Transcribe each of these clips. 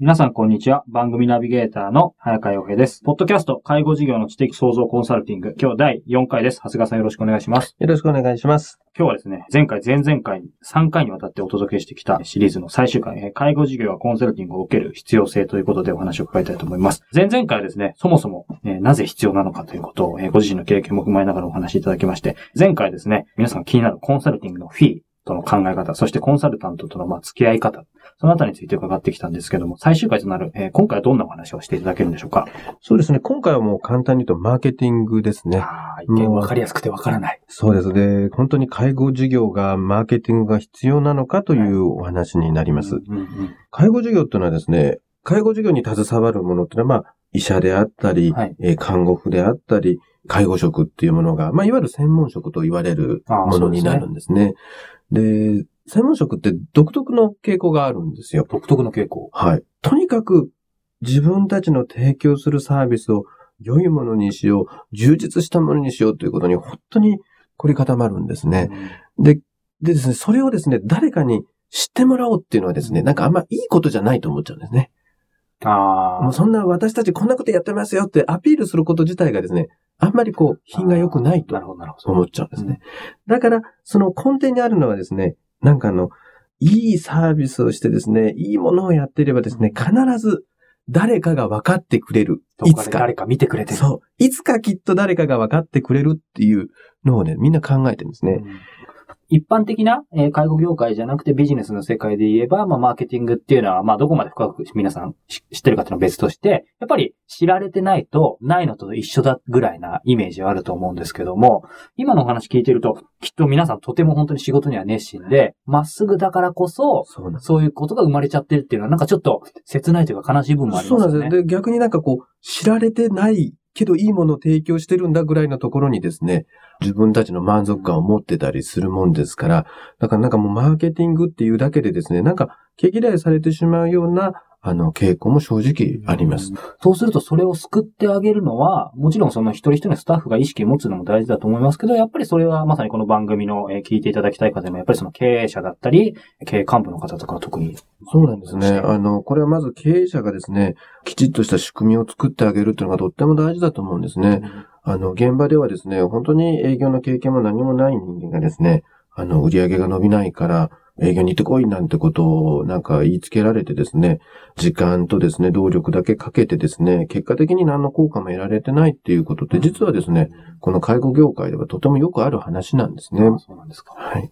皆さん、こんにちは。番組ナビゲーターの早川洋平です。ポッドキャスト、介護事業の知的創造コンサルティング。今日第4回です。長谷川さんよろしくお願いします。よろしくお願いします。今日はですね、前回、前々回、3回にわたってお届けしてきたシリーズの最終回、介護事業はコンサルティングを受ける必要性ということでお話を伺いたいと思います。前々回はですね、そもそも、えー、なぜ必要なのかということを、えー、ご自身の経験も踏まえながらお話しいただきまして、前回ですね、皆さん気になるコンサルティングのフィー、との考え方、そしてコンサルタントとのまあ付き合い方、そのあたりについて伺ってきたんですけども、最終回となる、えー、今回はどんなお話をしていただけるんでしょうか？そうですね。今回はもう簡単に言うとマーケティングですね。ああ、一見わかりやすくてわからない。そうですね。本当に介護事業がマーケティングが必要なのかというお話になります。介護事業っていうのはですね、介護事業に携わるものっていうのは、まあ、医者であったり、はい、えー、看護婦であったり、介護職っていうものが、まあ、いわゆる専門職と言われるものになるんですね。で、専門職って独特の傾向があるんですよ。独特の傾向はい。とにかく自分たちの提供するサービスを良いものにしよう、充実したものにしようということに本当に凝り固まるんですね。うん、で、でですね、それをですね、誰かに知ってもらおうっていうのはですね、なんかあんまいいことじゃないと思っちゃうんですね。ああ。もうそんな私たちこんなことやってますよってアピールすること自体がですね、あんまりこう、品が良くないと思っちゃうんですね。だから、その根底にあるのはですね、なんかあの、いいサービスをしてですね、いいものをやっていればですね、必ず誰かが分かってくれる。いつか。誰か見てくれてる。そう。いつかきっと誰かが分かってくれるっていうのをね、みんな考えてるんですね。うん一般的な、えー、介護業界じゃなくてビジネスの世界で言えば、まあ、マーケティングっていうのは、まあ、どこまで深く皆さん知ってるかっていうのは別として、やっぱり知られてないと、ないのと一緒だぐらいなイメージはあると思うんですけども、今のお話聞いてると、きっと皆さんとても本当に仕事には熱心で、まっすぐだからこそ、そういうことが生まれちゃってるっていうのは、なんかちょっと切ないというか悲しい部分もありますよね。そうなんです。で、逆になんかこう、知られてないけどいいものを提供してるんだぐらいのところにですね、自分たちの満足感を持ってたりするもんですから、だからなんかもうマーケティングっていうだけでですね、なんか毛嫌いされてしまうようなあの、傾向も正直あります。そうするとそれを救ってあげるのは、もちろんその一人一人のスタッフが意識を持つのも大事だと思いますけど、やっぱりそれはまさにこの番組の、えー、聞いていただきたい方でも、やっぱりその経営者だったり、経営幹部の方とか特に。そうなんですね。あの、これはまず経営者がですね、きちっとした仕組みを作ってあげるというのがとっても大事だと思うんですね。うん、あの、現場ではですね、本当に営業の経験も何もない人間がですね、あの、売り上げが伸びないから、営業に行ってこいなんてことをなんか言いつけられてですね、時間とですね、動力だけかけてですね、結果的に何の効果も得られてないっていうことって実はですね、この介護業界ではとてもよくある話なんですね。そうなんですか。はい。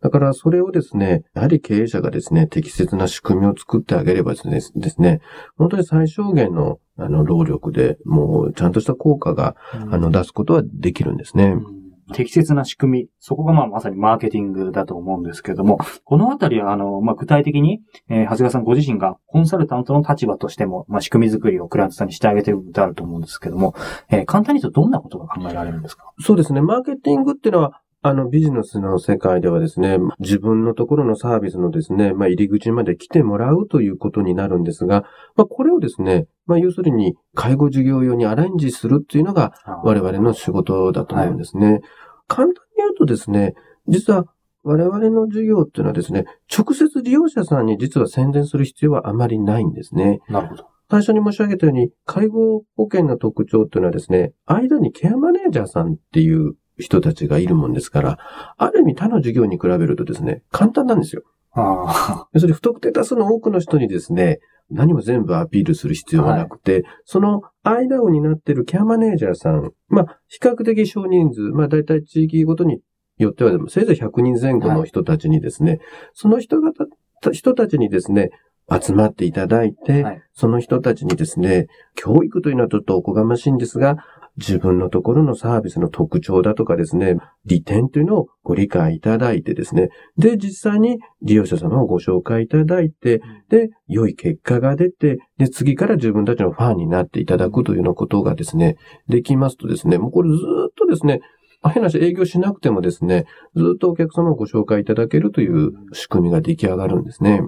だからそれをですね、やはり経営者がですね、適切な仕組みを作ってあげればですね、ですね本当に最小限のあの労力でもうちゃんとした効果が、あの出すことはできるんですね。うん適切な仕組み、そこがまあまさにマーケティングだと思うんですけれども、このあたりはあの、まあ具体的に、えー、長谷川さんご自身がコンサルタントの立場としても、まあ仕組み作りをクライアントさんにしてあげてることあると思うんですけども、えー、簡単に言うとどんなことが考えられるんですか？そうですね。マーケティングっていうのは、あの、ビジネスの世界ではですね、自分のところのサービスのですね、まあ、入り口まで来てもらうということになるんですが、まあ、これをですね、まあ、要するに、介護事業用にアレンジするっていうのが、我々の仕事だと思うんですね。はい簡単に言うとですね、実は我々の授業っていうのはですね、直接利用者さんに実は宣伝する必要はあまりないんですね。なるほど。最初に申し上げたように、介護保険の特徴っていうのはですね、間にケアマネージャーさんっていう人たちがいるもんですから、ある意味他の授業に比べるとですね、簡単なんですよ。あ要するに不特定多数の多くの人にですね、何も全部アピールする必要はなくて、はい、その間を担っているケアマネージャーさん、まあ、比較的少人数、まあ、大体地域ごとによってはでも、せいぜい100人前後の人たちにですね、はい、その人方、人たちにですね、集まっていただいて、はい。その人たちにですね、教育というのはちょっとおこがましいんですが、自分のところのサービスの特徴だとかですね、利点というのをご理解いただいてですね、で、実際に利用者様をご紹介いただいて、で、良い結果が出て、で、次から自分たちのファンになっていただくというようなことがですね、できますとですね、もうこれずっとですね、変な話、営業しなくてもですね、ずっとお客様をご紹介いただけるという仕組みが出来上がるんですね。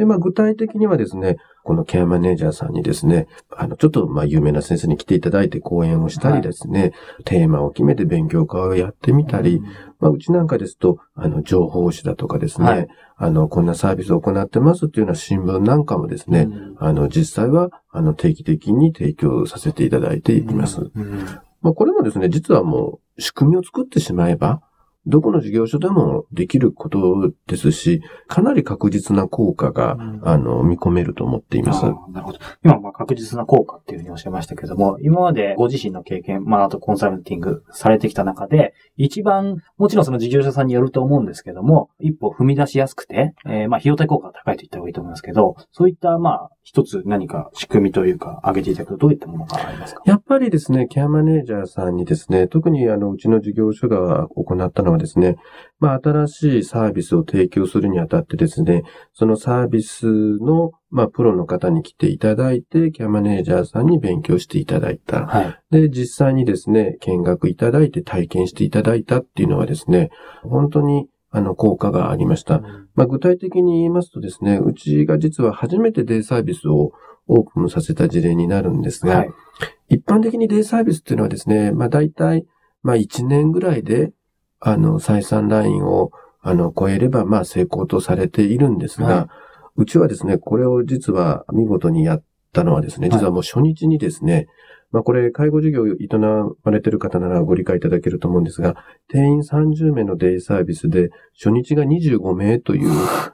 で、まあ、具体的にはですね、このケアマネージャーさんにですね、あの、ちょっと、まあ、有名な先生に来ていただいて講演をしたりですね、テーマを決めて勉強会をやってみたり、まあ、うちなんかですと、あの、情報誌だとかですね、はい。あの、こんなサービスを行ってますっていうような新聞なんかもですね、あの、実際は、あの、定期的に提供させていただいています。うん。まあ、これもですね、実はもう仕組みを作ってしまえば、どこの事業所でもできることですし、かなり確実な効果が、うんあの、見込めると思っています。なるほど。今、まあ確実な効果っていうふうにおっしゃいましたけども、今までご自身の経験、まああとコンサルティングされてきた中で、一番、もちろんその事業者さんによると思うんですけども、一歩踏み出しやすくて、えーまあ費用対効果が高いと言った方がいいと思いますけど、そういった、まあ、一つ何か仕組みというか、挙げていただくとどういったものがありますか？やっぱりですね、ケアマネージャーさんにですね、特にあの、うちの事業所が行ったのはですね、まあ、新しいサービスを提供するにあたってですね、そのサービスの、まあ、プロの方に来ていただいて、ケアマネージャーさんに勉強していただいた。はい。で、実際にですね、見学いただいて体験していただいたっていうのはですね、本当に、あの、効果がありました。まあ、具体的に言いますとですね、うちが実は初めてデイサービスをオープンさせた事例になるんですが、はい。一般的にデイサービスっていうのはですね、まあ大体、まあ1年ぐらいで、あの、採算ラインを、あの、超えれば、まあ成功とされているんですが、はい。うちはですね、これを実は見事にやったのはですね、はい。実はもう初日にですね、まあこれ、介護事業を営まれている方ならご理解いただけると思うんですが、定員30名のデイサービスで、初日が25名という、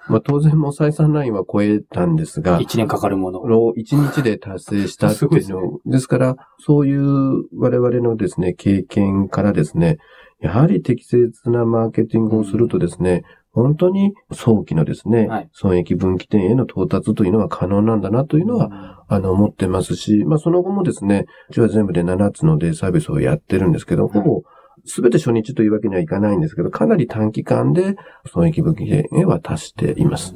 まあ当然もう採算ラインは超えたんですが、一年かかるものを。を一日で達成したっていうのですから、そういう我々のですね、経験からですね、やはり適切なマーケティングをするとですね、本当に早期のですね、はい。損益分岐点への到達というのは可能なんだなというのは、あの、思ってますし、まあ、その後もですね、うちは全部で7つのデイサービスをやってるんですけど、ほぼ、すべて初日というわけにはいかないんですけど、かなり短期間で損益分岐点へは達しています。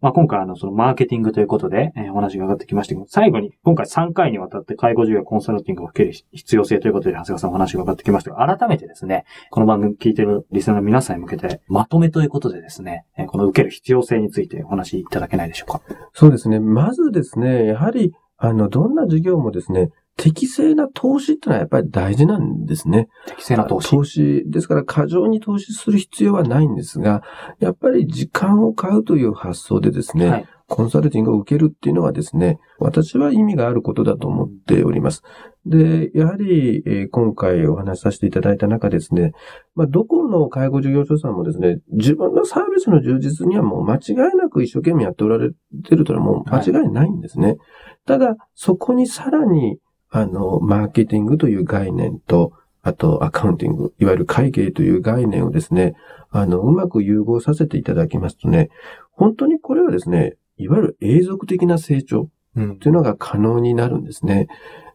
まあ、今回あの、そのマーケティングということで、えーお話が上がってきましたけど、最後に、今回3回にわたって介護事業コンサルティングを受ける必要性ということで、長谷川さんお話が上がってきましたが、改めてですね、この番組聞いてるリスナーの皆さんに向けて、まとめということでですね、えーこの受ける必要性についてお話しいただけないでしょうか。そうですね。まずですね、やはり、あの、どんな事業もですね、適正な投資ってのはやっぱり大事なんですね。適正な投資？投資ですから過剰に投資する必要はないんですが、やっぱり時間を買うという発想でですね、はい。コンサルティングを受けるっていうのはですね、私は意味があることだと思っております。で、やはり、えー今回お話しさせていただいた中ですね、まあ、どこの介護事業所さんもですね、自分のサービスの充実にはもう間違いなく一生懸命やっておられてるというのはもう間違いないんですね。ただ、そこにさらに、あの、マーケティングという概念と、あと、アカウンティング、いわゆる会計という概念をですね、あの、うまく融合させていただきますとね、本当にこれはですね、いわゆる永続的な成長うんというのが可能になるんですね。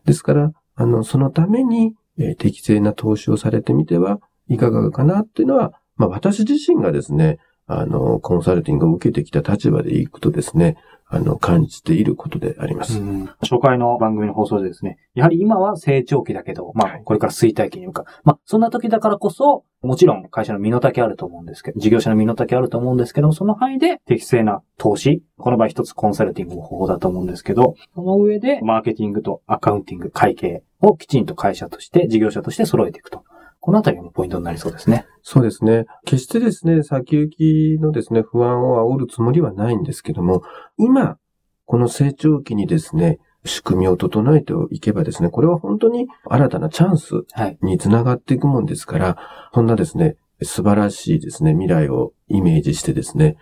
ですから、あの、そのために、えー適正な投資をされてみてはいかがかなっていうのは、まあ私自身がですね、あの、コンサルティングを受けてきた立場でいくとですね、あの、感じていることであります。うん初回の番組の放送でですね、やはり今は成長期だけど、まあ、これから衰退期に向かう。まあ、そんな時だからこそ、もちろん会社の身の丈あると思うんですけど、事業者の身の丈あると思うんですけど、その範囲で適正な投資、この場合一つコンサルティングの方法だと思うんですけど、その上でマーケティングとアカウンティング、会計をきちんと会社として、事業者として揃えていくと。このあたりもポイントになりそうですね。そうですね。決してですね、先行きのですね、不安を煽るつもりはないんですけども、今、この成長期にですね、仕組みを整えていけばですね、これは本当に新たなチャンスはい。につながっていくもんですから、そんなですね、素晴らしいですね、未来をイメージしてですね、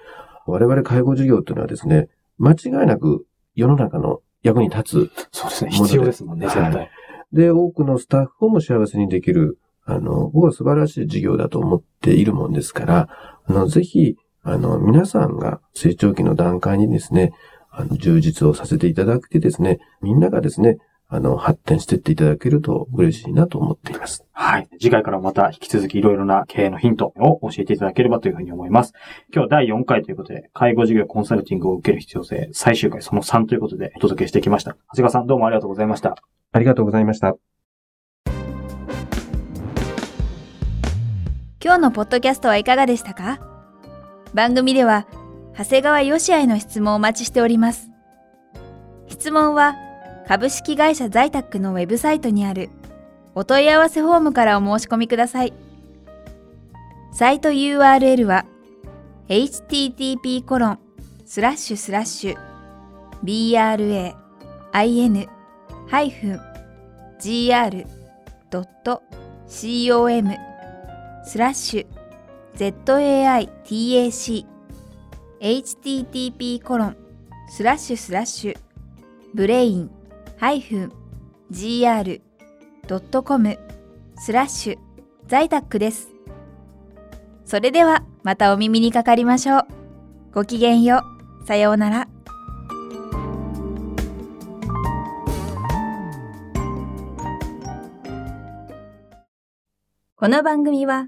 我々介護事業というのはですね、間違いなく世の中の役に立つ。そうですね。必要ですもんね、絶対。はいで、多くのスタッフをも幸せにできる、あの、僕は素晴らしい事業だと思っているもんですから、あの、ぜひ、あの、皆さんが成長期の段階にですね、あの、充実をさせていただけてですね、みんながですね、あの、発展していっていただけると嬉しいなと思っています。はい。次回からまた引き続きいろいろな経営のヒントを教えていただければというふうに思います。今日第4回ということで、介護事業コンサルティングを受ける必要性最終回その3ということでお届けしてきました。長谷川さんどうもありがとうございました。ありがとうございました。今日のポッドキャストはいかがでしたか？番組では長谷川よしあへの質問をお待ちしております。質問は株式会社在宅のウェブサイトにあるお問い合わせフォームからお申し込みください。サイト URL は http コロンスラッシュスラッシュ bra-in-gr.com スラッシュ zaitac http コロンスラッシュスラッシュブレイン -gr.com スラッシュ在宅です。それではまたお耳にかかりましょう。ごきげんよう。さようなら。この番組は